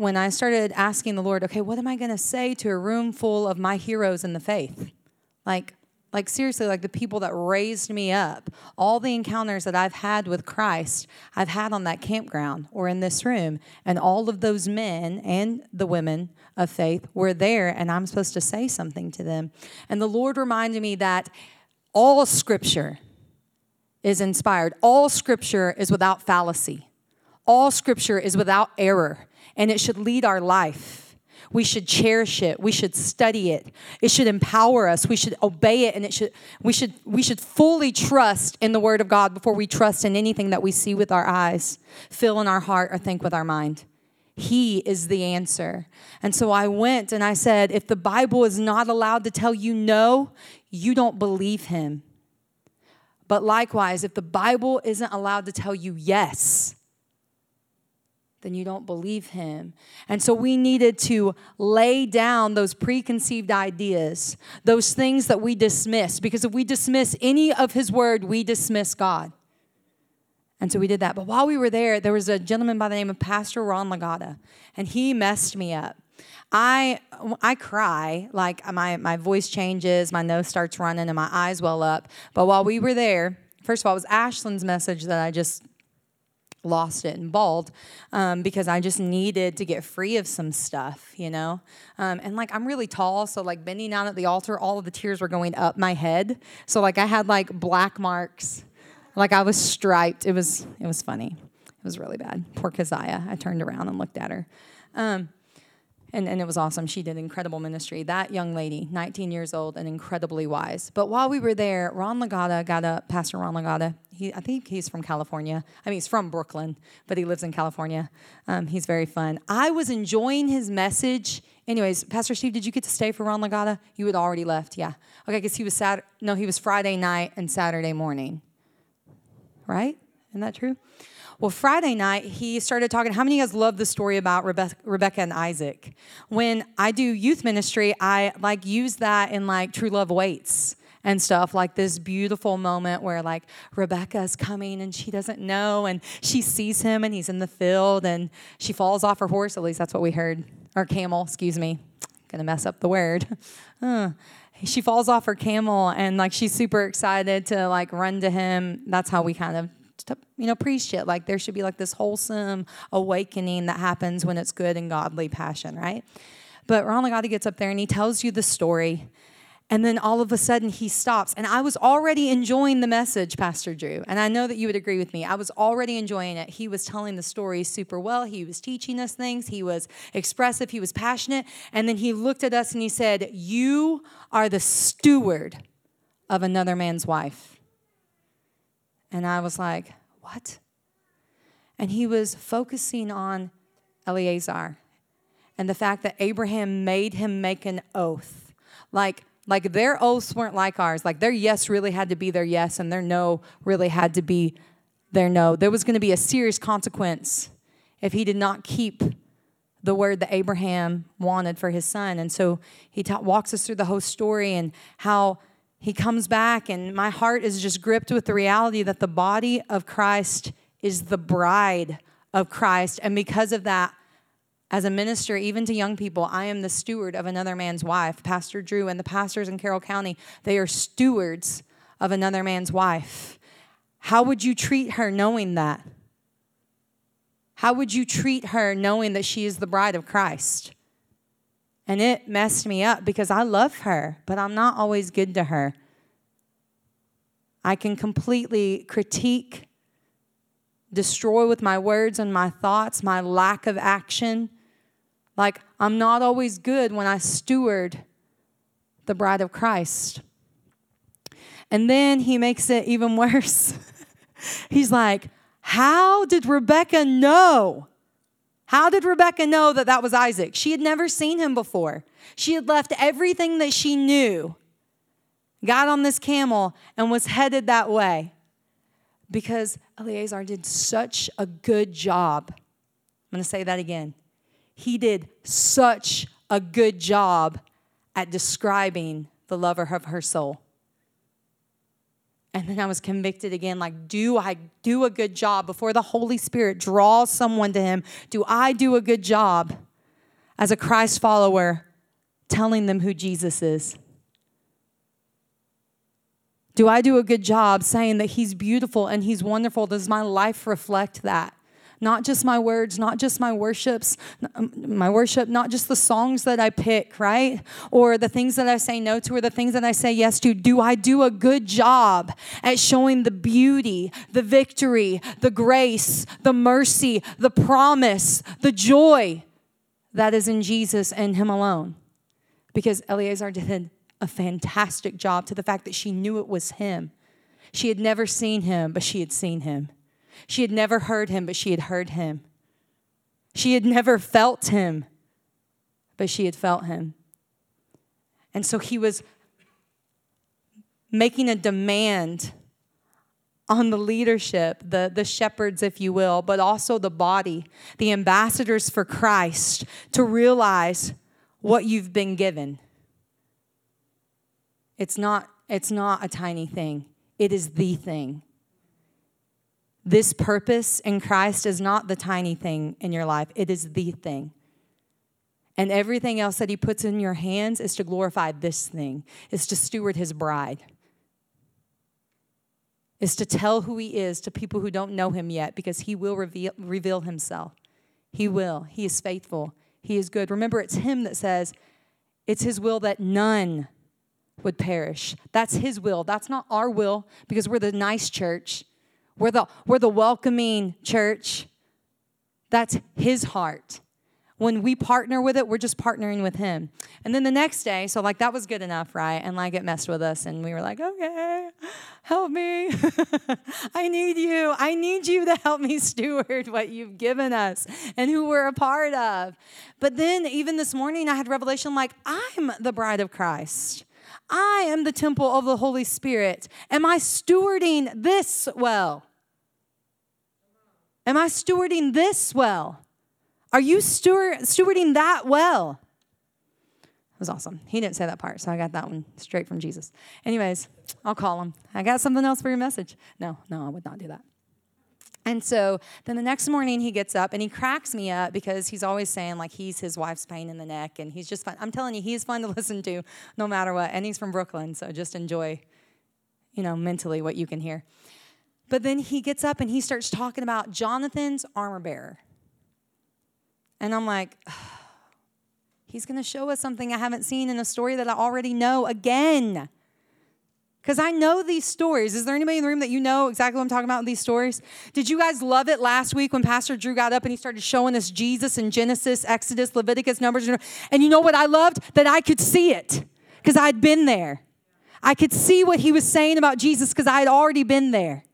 when I started asking the Lord, okay, what am I going to say to a room full of my heroes in the faith? Like, like seriously, like the people that raised me up, all the encounters that I've had with Christ, I've had on that campground or in this room, and all of those men and the women of faith were there, and I'm supposed to say something to them. And the Lord reminded me that all scripture is inspired, all scripture is without fallacy, all scripture is without error, and it should lead our life. We should cherish it. We should study it. It should empower us. We should obey it and it should we should we should fully trust in the word of God before we trust in anything that we see with our eyes, feel in our heart or think with our mind. He is the answer. And so I went and I said, if the Bible is not allowed to tell you no, you don't believe him. But likewise, if the Bible isn't allowed to tell you yes, then you don't believe him. And so we needed to lay down those preconceived ideas, those things that we dismiss, because if we dismiss any of his word, we dismiss God. And so we did that. But while we were there, there was a gentleman by the name of Pastor Ron Lagata, and he messed me up. I I cry like my my voice changes, my nose starts running, and my eyes well up. But while we were there, first of all, it was Ashlyn's message that I just lost it and bawled um, because I just needed to get free of some stuff, you know? Um, and like, I'm really tall, so like bending down at the altar, all of the tears were going up my head. So like, I had like black marks, like I was striped. It was, it was funny. It was really bad. Poor Keziah. I turned around and looked at her. Um, and, and it was awesome. She did incredible ministry. That young lady, 19 years old and incredibly wise. But while we were there, Ron Lagata got up, Pastor Ron Lagata. He, I think he's from California. I mean, he's from Brooklyn, but he lives in California. Um, he's very fun. I was enjoying his message. Anyways, Pastor Steve, did you get to stay for Ron Lagata? You had already left, yeah. Okay, because he was Saturday. No, he was Friday night and Saturday morning. Right? Isn't that true? Well, Friday night, he started talking. How many of you guys love the story about Rebe- Rebecca and Isaac? When I do youth ministry, I like use that in like True Love Waits and stuff like this beautiful moment where like Rebecca is coming and she doesn't know and she sees him and he's in the field and she falls off her horse at least that's what we heard or camel excuse me gonna mess up the word uh, she falls off her camel and like she's super excited to like run to him that's how we kind of you know, preach it. Like there should be like this wholesome awakening that happens when it's good and godly passion, right? But Ron Lagata gets up there and he tells you the story. And then all of a sudden he stops. And I was already enjoying the message, Pastor Drew. And I know that you would agree with me. I was already enjoying it. He was telling the story super well. He was teaching us things. He was expressive. He was passionate. And then he looked at us and he said, You are the steward of another man's wife. And I was like, What? And he was focusing on Eleazar and the fact that Abraham made him make an oath. Like, like their oaths weren't like ours. Like their yes really had to be their yes, and their no really had to be their no. There was going to be a serious consequence if he did not keep the word that Abraham wanted for his son. And so he ta- walks us through the whole story and how he comes back, and my heart is just gripped with the reality that the body of Christ is the bride of Christ. And because of that, as a minister, even to young people, I am the steward of another man's wife. Pastor Drew and the pastors in Carroll County, they are stewards of another man's wife. How would you treat her knowing that? How would you treat her knowing that she is the bride of Christ? And it messed me up because I love her, but I'm not always good to her. I can completely critique, destroy with my words and my thoughts, my lack of action. Like, I'm not always good when I steward the bride of Christ. And then he makes it even worse. He's like, How did Rebecca know how did Rebecca know that that was Isaac? She had never seen him before. She had left everything that she knew, got on this camel, and was headed that way because Eleazar did such a good job. I'm going to say that again. He did such a good job at describing the lover of her soul. And then I was convicted again like, do I do a good job before the Holy Spirit draws someone to Him? Do I do a good job as a Christ follower telling them who Jesus is? Do I do a good job saying that He's beautiful and He's wonderful? Does my life reflect that? Not just my words, not just my worships, my worship, not just the songs that I pick, right? Or the things that I say no to, or the things that I say yes to. Do I do a good job at showing the beauty, the victory, the grace, the mercy, the promise, the joy that is in Jesus and Him alone? Because Eleazar did a fantastic job to the fact that she knew it was him. She had never seen him, but she had seen him. She had never heard him, but she had heard him. She had never felt him, but she had felt him. And so he was making a demand on the leadership, the, the shepherds, if you will, but also the body, the ambassadors for Christ, to realize what you've been given. It's not, it's not a tiny thing, it is the thing. This purpose in Christ is not the tiny thing in your life, it is the thing. And everything else that He puts in your hands is to glorify this thing, is to steward His bride, is to tell who He is to people who don't know Him yet, because He will reveal, reveal Himself. He will. He is faithful. He is good. Remember, it's Him that says, it's His will that none would perish. That's his will. That's not our will because we're the nice church. We're the, we're the welcoming church. That's his heart. When we partner with it, we're just partnering with him. And then the next day, so like that was good enough, right? And like it messed with us, and we were like, okay, help me. I need you. I need you to help me steward what you've given us and who we're a part of. But then even this morning, I had revelation like, I'm the bride of Christ. I am the temple of the Holy Spirit. Am I stewarding this well? Am I stewarding this well? Are you steward, stewarding that well? It was awesome. He didn't say that part, so I got that one straight from Jesus. Anyways, I'll call him. I got something else for your message. No, no, I would not do that. And so then the next morning he gets up and he cracks me up because he's always saying like he's his wife's pain in the neck and he's just fun. I'm telling you, he's fun to listen to no matter what. And he's from Brooklyn, so just enjoy, you know, mentally what you can hear. But then he gets up and he starts talking about Jonathan's armor bearer. And I'm like, he's going to show us something I haven't seen in a story that I already know again. Because I know these stories. Is there anybody in the room that you know exactly what I'm talking about in these stories? Did you guys love it last week when Pastor Drew got up and he started showing us Jesus in Genesis, Exodus, Leviticus, Numbers? And you know what I loved? That I could see it because I'd been there. I could see what he was saying about Jesus because I had already been there.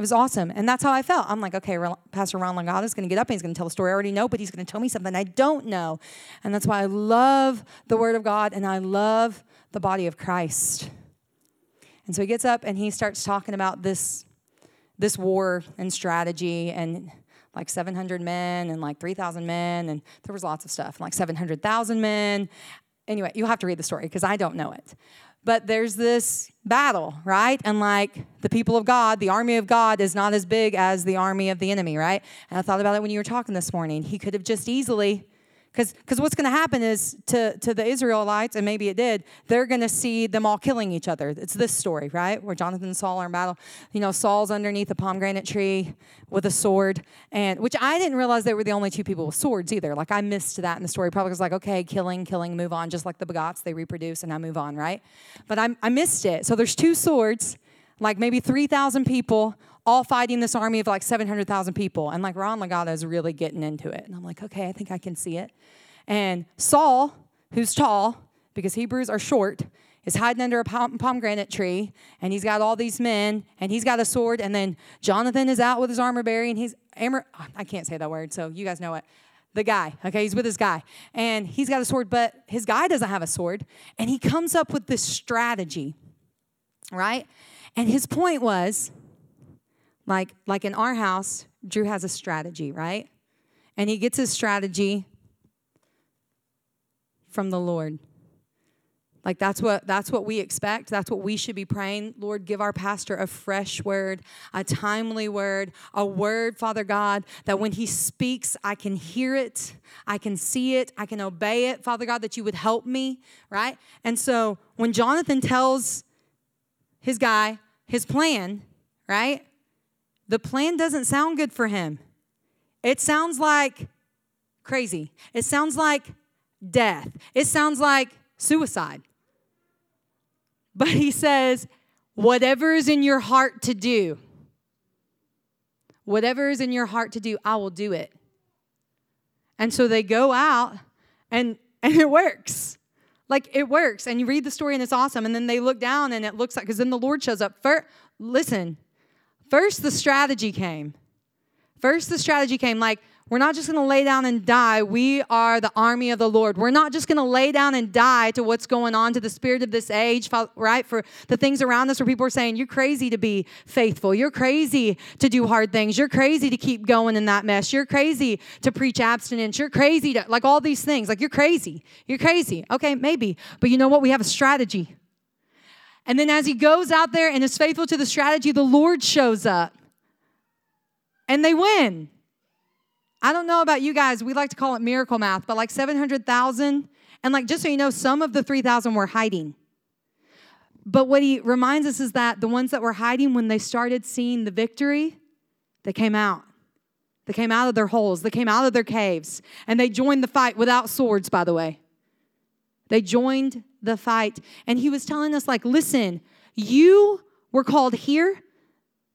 It was awesome. And that's how I felt. I'm like, okay, Pastor Ron Lagata is going to get up and he's going to tell a story I already know, but he's going to tell me something I don't know. And that's why I love the Word of God and I love the body of Christ. And so he gets up and he starts talking about this, this war and strategy and like 700 men and like 3,000 men, and there was lots of stuff, like 700,000 men. Anyway, you'll have to read the story because I don't know it. But there's this battle, right? And like the people of God, the army of God is not as big as the army of the enemy, right? And I thought about it when you were talking this morning. He could have just easily because what's going to happen is to, to the Israelites, and maybe it did, they're going to see them all killing each other. It's this story, right? Where Jonathan and Saul are in battle. You know, Saul's underneath a pomegranate tree with a sword, and which I didn't realize they were the only two people with swords either. Like I missed that in the story. Probably was like, okay, killing, killing, move on, just like the begats, they reproduce and I move on, right? But I, I missed it. So there's two swords, like maybe 3,000 people all fighting this army of like 700,000 people. And like Ron Lagata is really getting into it. And I'm like, okay, I think I can see it. And Saul, who's tall, because Hebrews are short, is hiding under a pomegranate tree. And he's got all these men, and he's got a sword. And then Jonathan is out with his armor bearing. He's, armor, I can't say that word, so you guys know it the guy, okay? He's with his guy. And he's got a sword, but his guy doesn't have a sword. And he comes up with this strategy, right? And his point was like, like in our house, Drew has a strategy, right? And he gets his strategy from the Lord. Like that's what that's what we expect. That's what we should be praying. Lord, give our pastor a fresh word, a timely word, a word, Father God, that when he speaks, I can hear it, I can see it, I can obey it, Father God, that you would help me, right? And so when Jonathan tells his guy his plan, right? The plan doesn't sound good for him. It sounds like crazy. It sounds like death. It sounds like suicide. But he says, whatever is in your heart to do, whatever is in your heart to do, I will do it. And so they go out and and it works. Like it works. And you read the story and it's awesome. And then they look down and it looks like because then the Lord shows up. First, listen, first the strategy came. First the strategy came like we're not just going to lay down and die. We are the army of the Lord. We're not just going to lay down and die to what's going on, to the spirit of this age, right? For the things around us where people are saying, You're crazy to be faithful. You're crazy to do hard things. You're crazy to keep going in that mess. You're crazy to preach abstinence. You're crazy to, like, all these things. Like, you're crazy. You're crazy. Okay, maybe. But you know what? We have a strategy. And then as he goes out there and is faithful to the strategy, the Lord shows up and they win. I don't know about you guys, we like to call it miracle math, but like 700,000, and like just so you know, some of the 3,000 were hiding. But what he reminds us is that the ones that were hiding, when they started seeing the victory, they came out. They came out of their holes, they came out of their caves, and they joined the fight without swords, by the way. They joined the fight. And he was telling us, like, listen, you were called here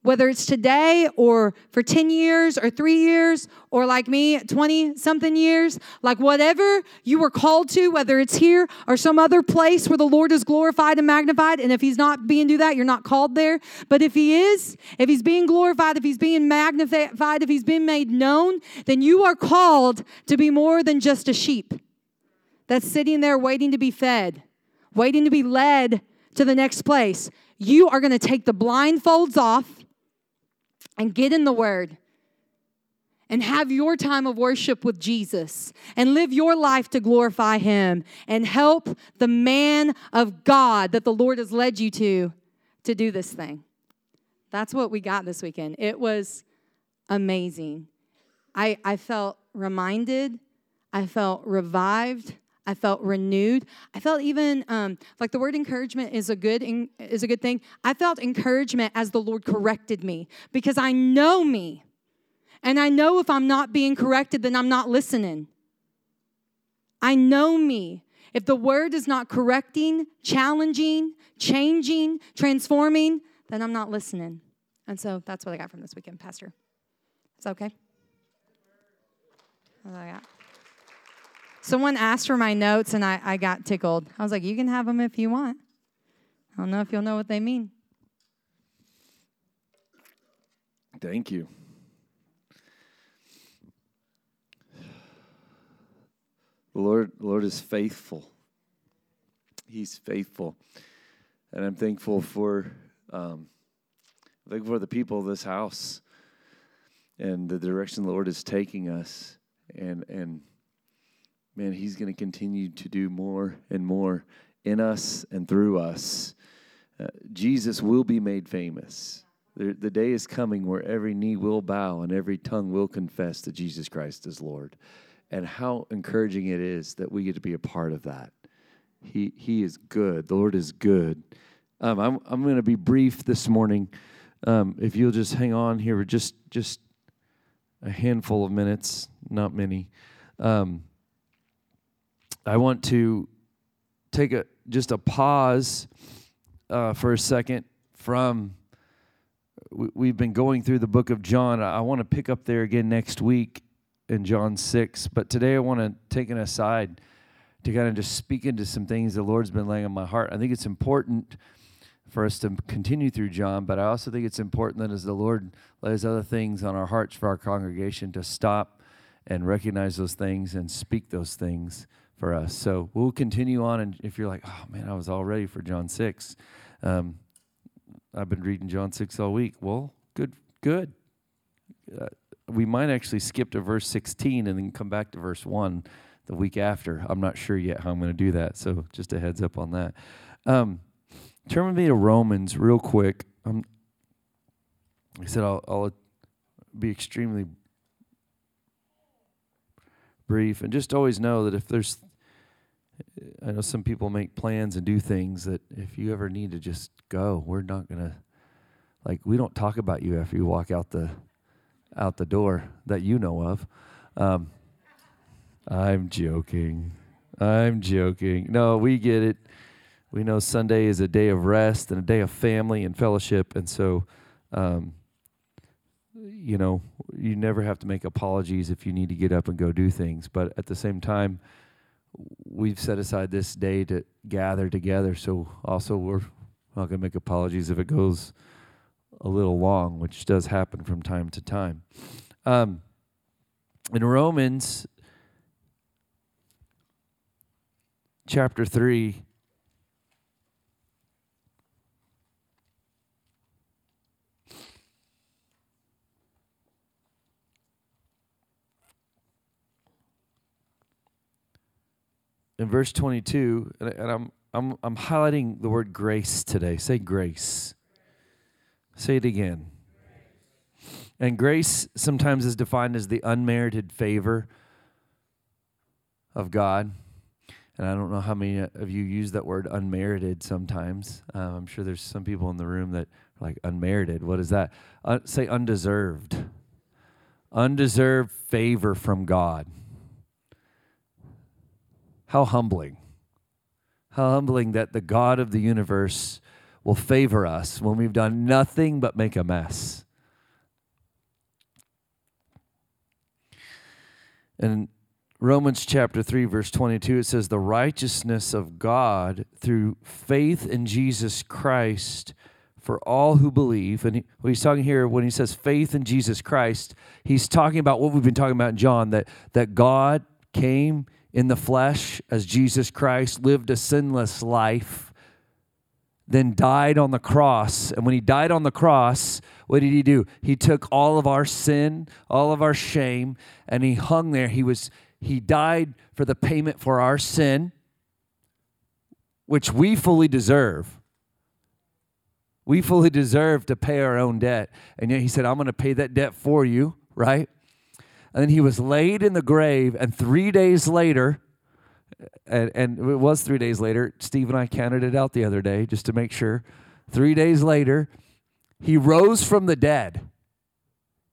whether it's today or for 10 years or three years or like me 20 something years like whatever you were called to whether it's here or some other place where the lord is glorified and magnified and if he's not being do that you're not called there but if he is if he's being glorified if he's being magnified if he's being made known then you are called to be more than just a sheep that's sitting there waiting to be fed waiting to be led to the next place you are going to take the blindfolds off and get in the Word and have your time of worship with Jesus and live your life to glorify Him and help the man of God that the Lord has led you to to do this thing. That's what we got this weekend. It was amazing. I, I felt reminded, I felt revived, I felt renewed. I felt even um, like the word encouragement is a good in, is a good thing. I felt encouragement as the Lord corrected me because I know me, and I know if I'm not being corrected, then I'm not listening. I know me. If the word is not correcting, challenging, changing, transforming, then I'm not listening. And so that's what I got from this weekend, Pastor. Is that okay? That's what I got. Someone asked for my notes and I, I got tickled. I was like, you can have them if you want. I don't know if you'll know what they mean. Thank you. The Lord, the Lord is faithful. He's faithful, and I'm thankful for, um, thankful for the people of this house, and the direction the Lord is taking us, and and man, He's going to continue to do more and more in us and through us. Uh, Jesus will be made famous. The, the day is coming where every knee will bow and every tongue will confess that Jesus Christ is Lord. And how encouraging it is that we get to be a part of that. He, he is good. The Lord is good. Um, I'm, I'm going to be brief this morning. Um, if you'll just hang on here for just, just a handful of minutes, not many. Um, I want to take a just a pause uh, for a second from we, have been going through the book of John. I, I want to pick up there again next week in John 6, but today I want to take an aside to kind of just speak into some things the Lord's been laying on my heart. I think it's important for us to continue through John, but I also think it's important that as the Lord lays other things on our hearts for our congregation to stop and recognize those things and speak those things for us. So we'll continue on. And if you're like, oh man, I was all ready for John 6, um, I've been reading John 6 all week. Well, good, good. Uh, we might actually skip to verse 16 and then come back to verse 1 the week after. I'm not sure yet how I'm going to do that. So just a heads up on that. Um, turn with me to Romans real quick. Um, I said I'll, I'll be extremely brief and just always know that if there's I know some people make plans and do things that if you ever need to just go, we're not to like we don't talk about you after you walk out the out the door that you know of. Um, I'm joking. I'm joking. No, we get it. We know Sunday is a day of rest and a day of family and fellowship, and so, um, you know, you never have to make apologies if you need to get up and go do things. But at the same time, we've set aside this day to gather together. So also, we're not going to make apologies if it goes a little long, which does happen from time to time. Um, in Romans chapter 3, in verse 22, and, and I'm, I'm, I'm highlighting the word grace today. Say grace. Say it again. And grace sometimes is defined as the unmerited favor of God. And I don't know how many of you use that word unmerited sometimes. Um, I'm sure there's some people in the room that like, unmerited. What is that? Uh, say undeserved. Undeserved favor from God. How humbling. How humbling that the God of the universe will favor us when we've done nothing but make a mess. In Romans chapter 3, verse 22, it says, The righteousness of God through faith in Jesus Christ for all who believe. And he, what he's talking here, when he says faith in Jesus Christ, he's talking about what we've been talking about in John that, that God came in the flesh as Jesus Christ, lived a sinless life, then died on the cross. And when he died on the cross, what did he do? He took all of our sin, all of our shame, and he hung there. He was he died for the payment for our sin, which we fully deserve. We fully deserve to pay our own debt. And yet he said, I'm going to pay that debt for you, right? And then he was laid in the grave, and three days later, and, and it was three days later, Steve and I counted it out the other day just to make sure. Three days later, he rose from the dead.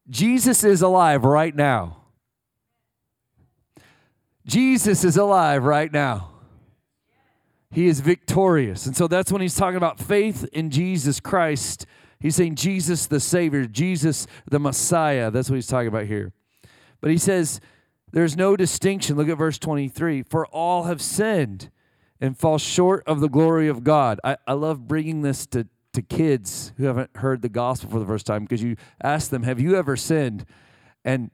Jesus is alive right now. Jesus is alive right now. He is victorious. And so that's when he's talking about faith in Jesus Christ. He's saying Jesus the Savior, Jesus the Messiah. That's what he's talking about here. But he says, there's no distinction. Look at verse 23 For all have sinned and fall short of the glory of God. I, I love bringing this to, to kids who haven't heard the gospel for the first time because you ask them, Have you ever sinned? And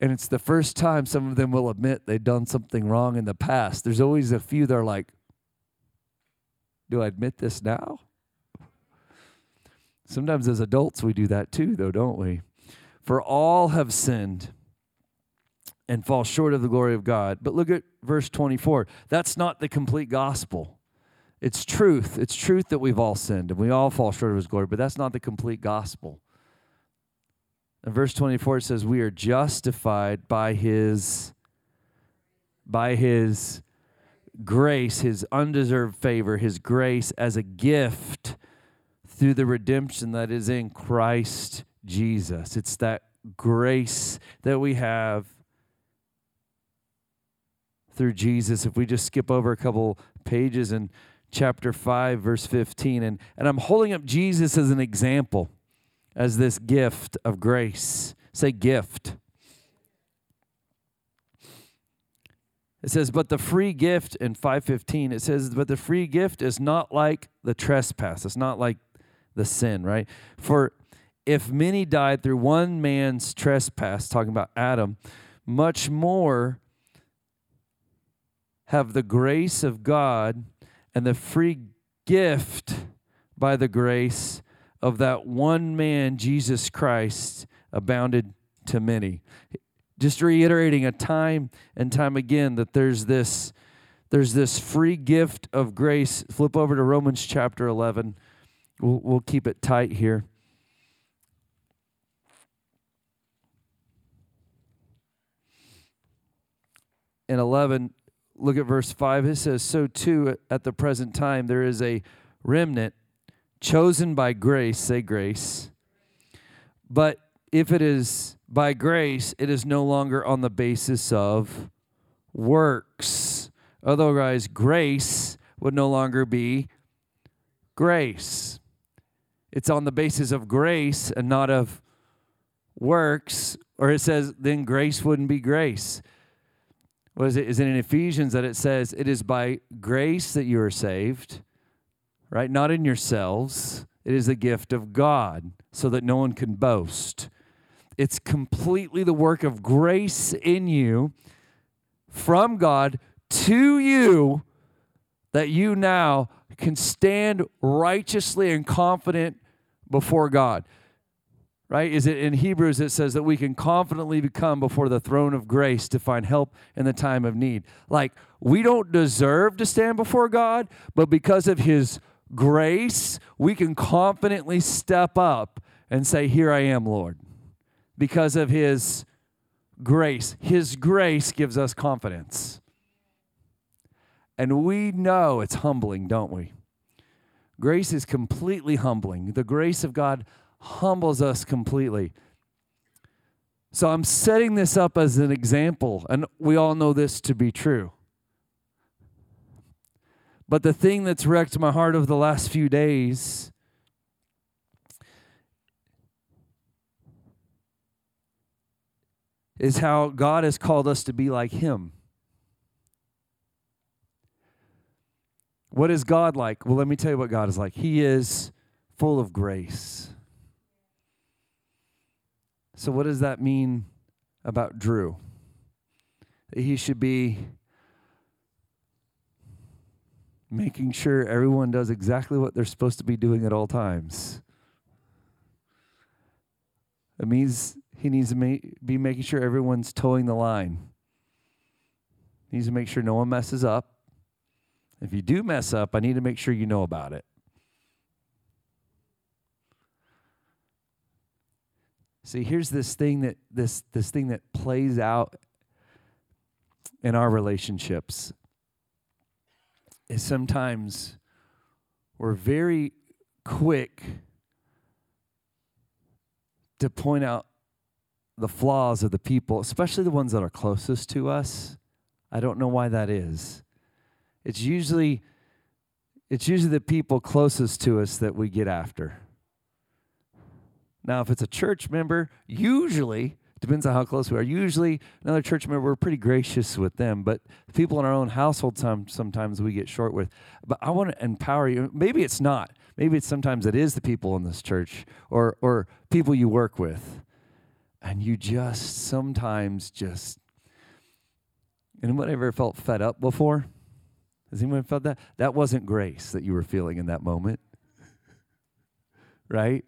and it's the first time some of them will admit they've done something wrong in the past. There's always a few that are like, Do I admit this now? Sometimes as adults we do that too, though, don't we? For all have sinned and fall short of the glory of God. But look at verse 24. That's not the complete gospel. It's truth. It's truth that we've all sinned and we all fall short of his glory, but that's not the complete gospel. In verse 24 it says we are justified by his by his grace, his undeserved favor, his grace as a gift through the redemption that is in Christ Jesus. It's that grace that we have through Jesus. If we just skip over a couple pages in chapter 5, verse 15, and, and I'm holding up Jesus as an example, as this gift of grace. Say gift. It says, but the free gift in 515, it says, but the free gift is not like the trespass. It's not like the sin, right? For if many died through one man's trespass, talking about Adam, much more have the grace of God and the free gift by the grace of that one man, Jesus Christ, abounded to many. just reiterating a time and time again that there's this there's this free gift of grace. Flip over to Romans chapter 11. We'll, we'll keep it tight here. In 11, look at verse 5. It says, So too at the present time there is a remnant chosen by grace, say grace. But if it is by grace, it is no longer on the basis of works. Otherwise, grace would no longer be grace. It's on the basis of grace and not of works. Or it says, then grace wouldn't be grace. What is it? Is it in Ephesians that it says, it is by grace that you are saved, right? Not in yourselves. It is a gift of God so that no one can boast. It's completely the work of grace in you from God to you that you now can stand righteously and confident before God. Right? Is it in Hebrews it says that we can confidently become before the throne of grace to find help in the time of need. Like we don't deserve to stand before God, but because of his grace, we can confidently step up and say, Here I am, Lord because of His grace. His grace gives us confidence. And we know it's humbling, don't we? Grace is completely humbling. The grace of God humbles us completely. So I'm setting this up as an example, and we all know this to be true. But the thing that's wrecked my heart over the last few days is how God has called us to be like Him. What is God like? Well, let me tell you what God is like. He is full of grace. So, what does that mean about Drew? That he should be making sure everyone does exactly what they're supposed to be doing at all times. It means he needs to ma- be making sure everyone's toeing the line. He needs to make sure no one messes up. If you do mess up, I need to make sure you know about it. See, here's this thing that this this thing that plays out in our relationships is sometimes we're very quick to point out the flaws of the people, especially the ones that are closest to us. I don't know why that is. It's usually it's usually the people closest to us that we get after. Now, if it's a church member, usually depends on how close we are. Usually, another church member, we're pretty gracious with them, but people in our own household, some, sometimes we get short with. But I want to empower you. Maybe it's not. Maybe it's sometimes it is the people in this church or or people you work with and you just sometimes just anyone ever felt fed up before has anyone felt that that wasn't grace that you were feeling in that moment right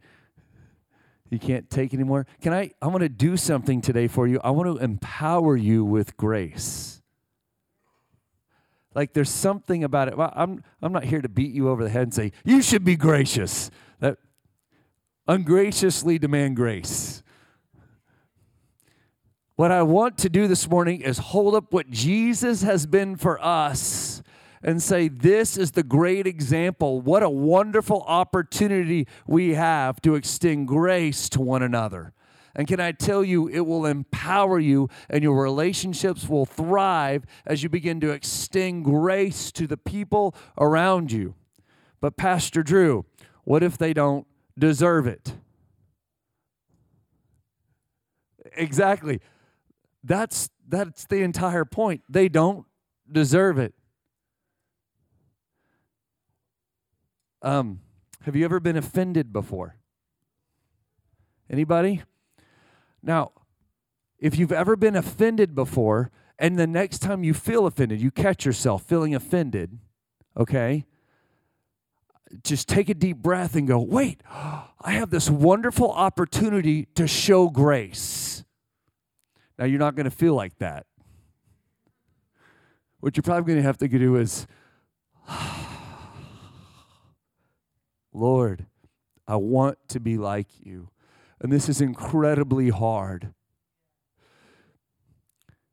you can't take anymore. Can i i want to do something today for you. I want to empower you with grace. Like there's something about it. Well, i'm i'm not here to beat you over the head and say you should be gracious. That ungraciously demand grace. What I want to do this morning is hold up what Jesus has been for us and say, This is the great example. What a wonderful opportunity we have to extend grace to one another. And can I tell you, it will empower you and your relationships will thrive as you begin to extend grace to the people around you. But, Pastor Drew, what if they don't deserve it? Exactly. That's that's the entire point. They don't deserve it. Um, have you ever been offended before? Anybody? Now, if you've ever been offended before, and the next time you feel offended, you catch yourself feeling offended, okay? Just take a deep breath and go, wait, I have this wonderful opportunity to show grace. Now, you're not going to feel like that. What you're probably going to have to do is, Lord, I want to be like you. And this is incredibly hard.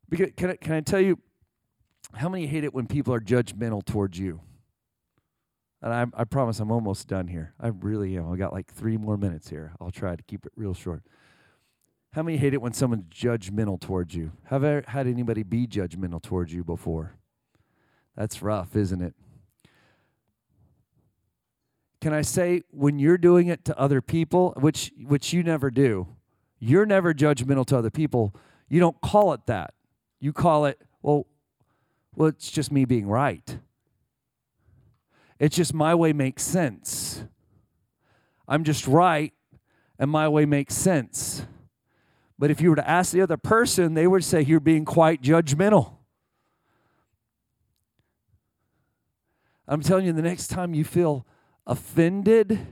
Because, can, I, can I tell you how many hate it when people are judgmental towards you? And I, I promise I'm almost done here. I really am. I got like three more minutes here. I'll try to keep it real short. How many hate it when someone's judgmental towards you? Have I had anybody be judgmental towards you before? That's rough, isn't it? Can I say when you're doing it to other people, which which you never do, you're never judgmental to other people. You don't call it that. You call it, well, well, it's just me being right. It's just my way makes sense. I'm just right, and my way makes sense. But if you were to ask the other person, they would say you're being quite judgmental. I'm telling you, the next time you feel offended,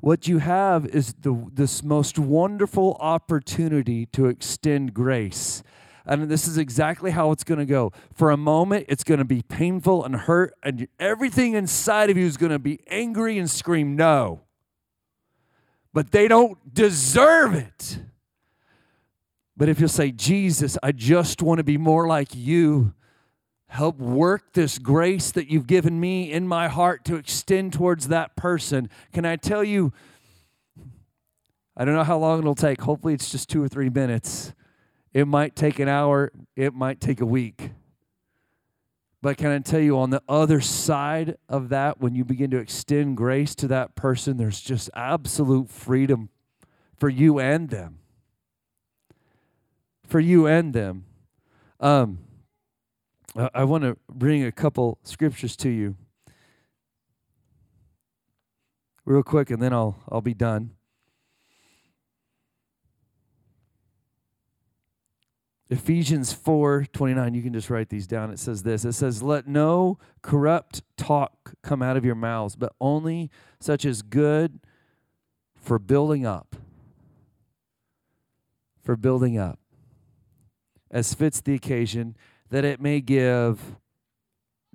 what you have is the, this most wonderful opportunity to extend grace. And this is exactly how it's going to go. For a moment, it's going to be painful and hurt, and everything inside of you is going to be angry and scream, No. But they don't deserve it. But if you'll say, Jesus, I just want to be more like you, help work this grace that you've given me in my heart to extend towards that person. Can I tell you? I don't know how long it'll take. Hopefully, it's just two or three minutes. It might take an hour, it might take a week. But can I tell you, on the other side of that, when you begin to extend grace to that person, there's just absolute freedom for you and them. For you and them. Um, I, want to bring a couple scriptures to you real quick, and then I'll I'll be done. Ephesians 4 29, you can just write these down. It says this It says, Let no corrupt talk come out of your mouths, but only such as good for building up. For building up, as fits the occasion, that it may give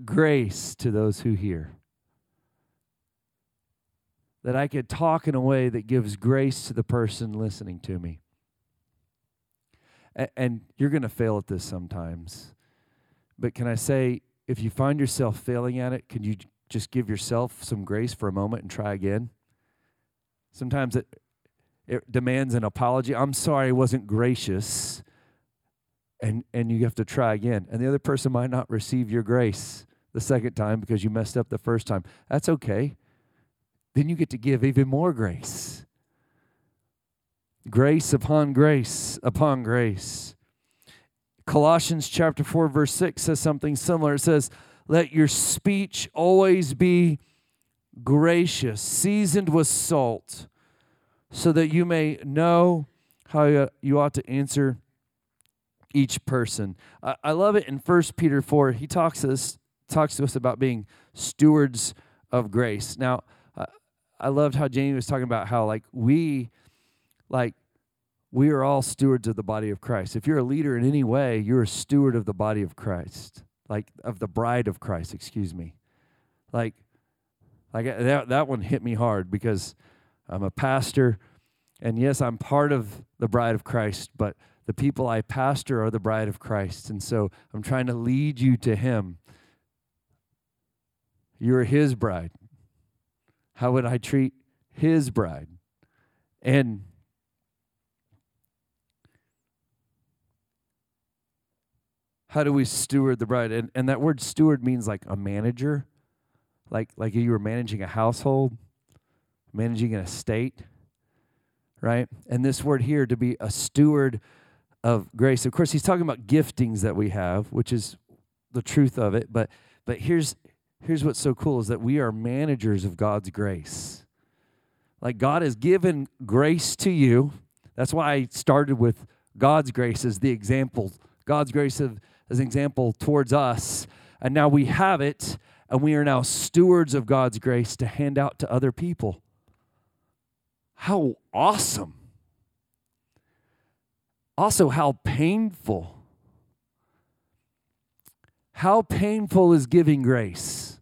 grace to those who hear. That I could talk in a way that gives grace to the person listening to me and you're going to fail at this sometimes. But can I say, if you find yourself failing at it, can you just give yourself some grace for a moment and try again? Sometimes it, it demands an apology. I'm sorry I wasn't gracious. And, and you have to try again. And the other person might not receive your grace the second time because you messed up the first time. That's okay. Then you get to give even more grace. Grace upon grace upon grace. Colossians chapter 4 verse 6 says something similar. It says, "Let your speech always be gracious, seasoned with salt, so that you may know how you ought to answer each person." I, I love it in 1 Peter 4. He talks to us talks to us about being stewards of grace. Now, I loved how Jamie was talking about how like we like we are all stewards of the body of Christ. If you're a leader in any way, you're a steward of the body of Christ, like of the bride of Christ, excuse me. Like, like uh, that, that one hit me hard because I'm a pastor, and yes, I'm part of the bride of Christ, but the people I pastor are the bride of Christ. And so I'm trying to lead you to Him. You're His bride. How would I treat His bride? And how do we steward the bride? And, and that word steward means like a manager, like like you were managing a household, managing an estate, right? And this word here to be a steward of grace. Of course, he's talking about giftings that we have, which is the truth of it. But but here's here's what's so cool is that we are managers of God's grace. Like God has given grace to you. That's why I started with God's grace as the example. God's grace of as an example towards us. And now we have it, and we are now stewards of God's grace to hand out to other people. How awesome! Also how painful. How painful is giving grace?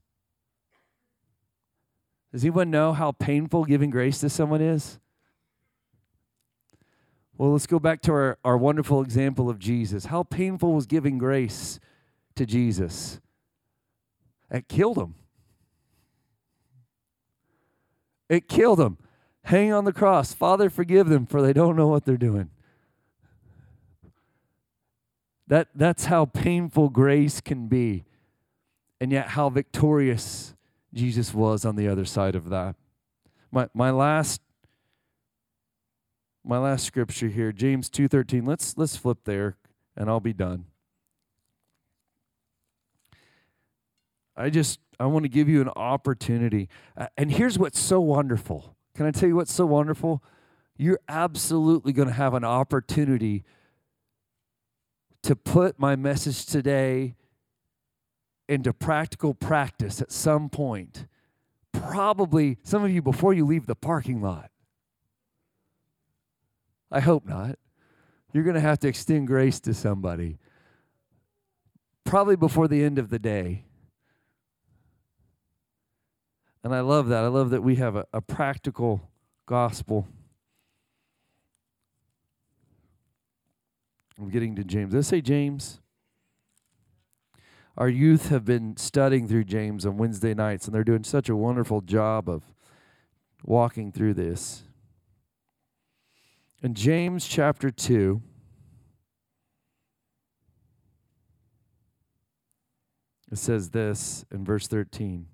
Does anyone know how painful giving grace to someone is? Well, let's go back to our, our wonderful example of Jesus. How painful was giving grace to Jesus? It killed him. It killed him. Hang on the cross. Father, forgive them, for they don't know what they're doing. That, that's how painful grace can be, and yet how victorious Jesus was on the other side of that. My, my last my last scripture here, James 2:13. Let's let's flip there and I'll be done. I just I want to give you an opportunity. Uh, and here's what's so wonderful. Can I tell you what's so wonderful? You're absolutely going to have an opportunity to put my message today into practical practice at some point. Probably some of you before you leave the parking lot. I hope not. You're going to have to extend grace to somebody. Probably before the end of the day. And I love that. I love that we have a, a practical gospel. I'm getting to James. Let's say James. Our youth have been studying through James on Wednesday nights, and they're doing such a wonderful job of walking through this. In James chapter 2, it says this in verse 13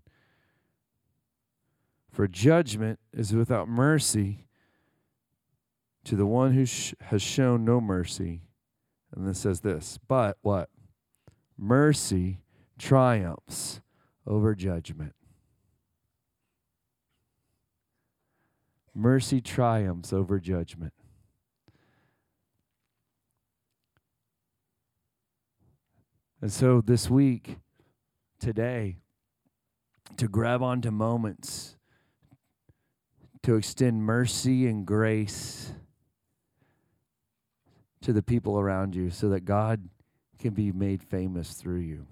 For judgment is without mercy to the one who sh- has shown no mercy. And then says this, but what? Mercy triumphs over judgment. Mercy triumphs over judgment. And so this week, today, to grab onto moments to extend mercy and grace to the people around you so that God can be made famous through you.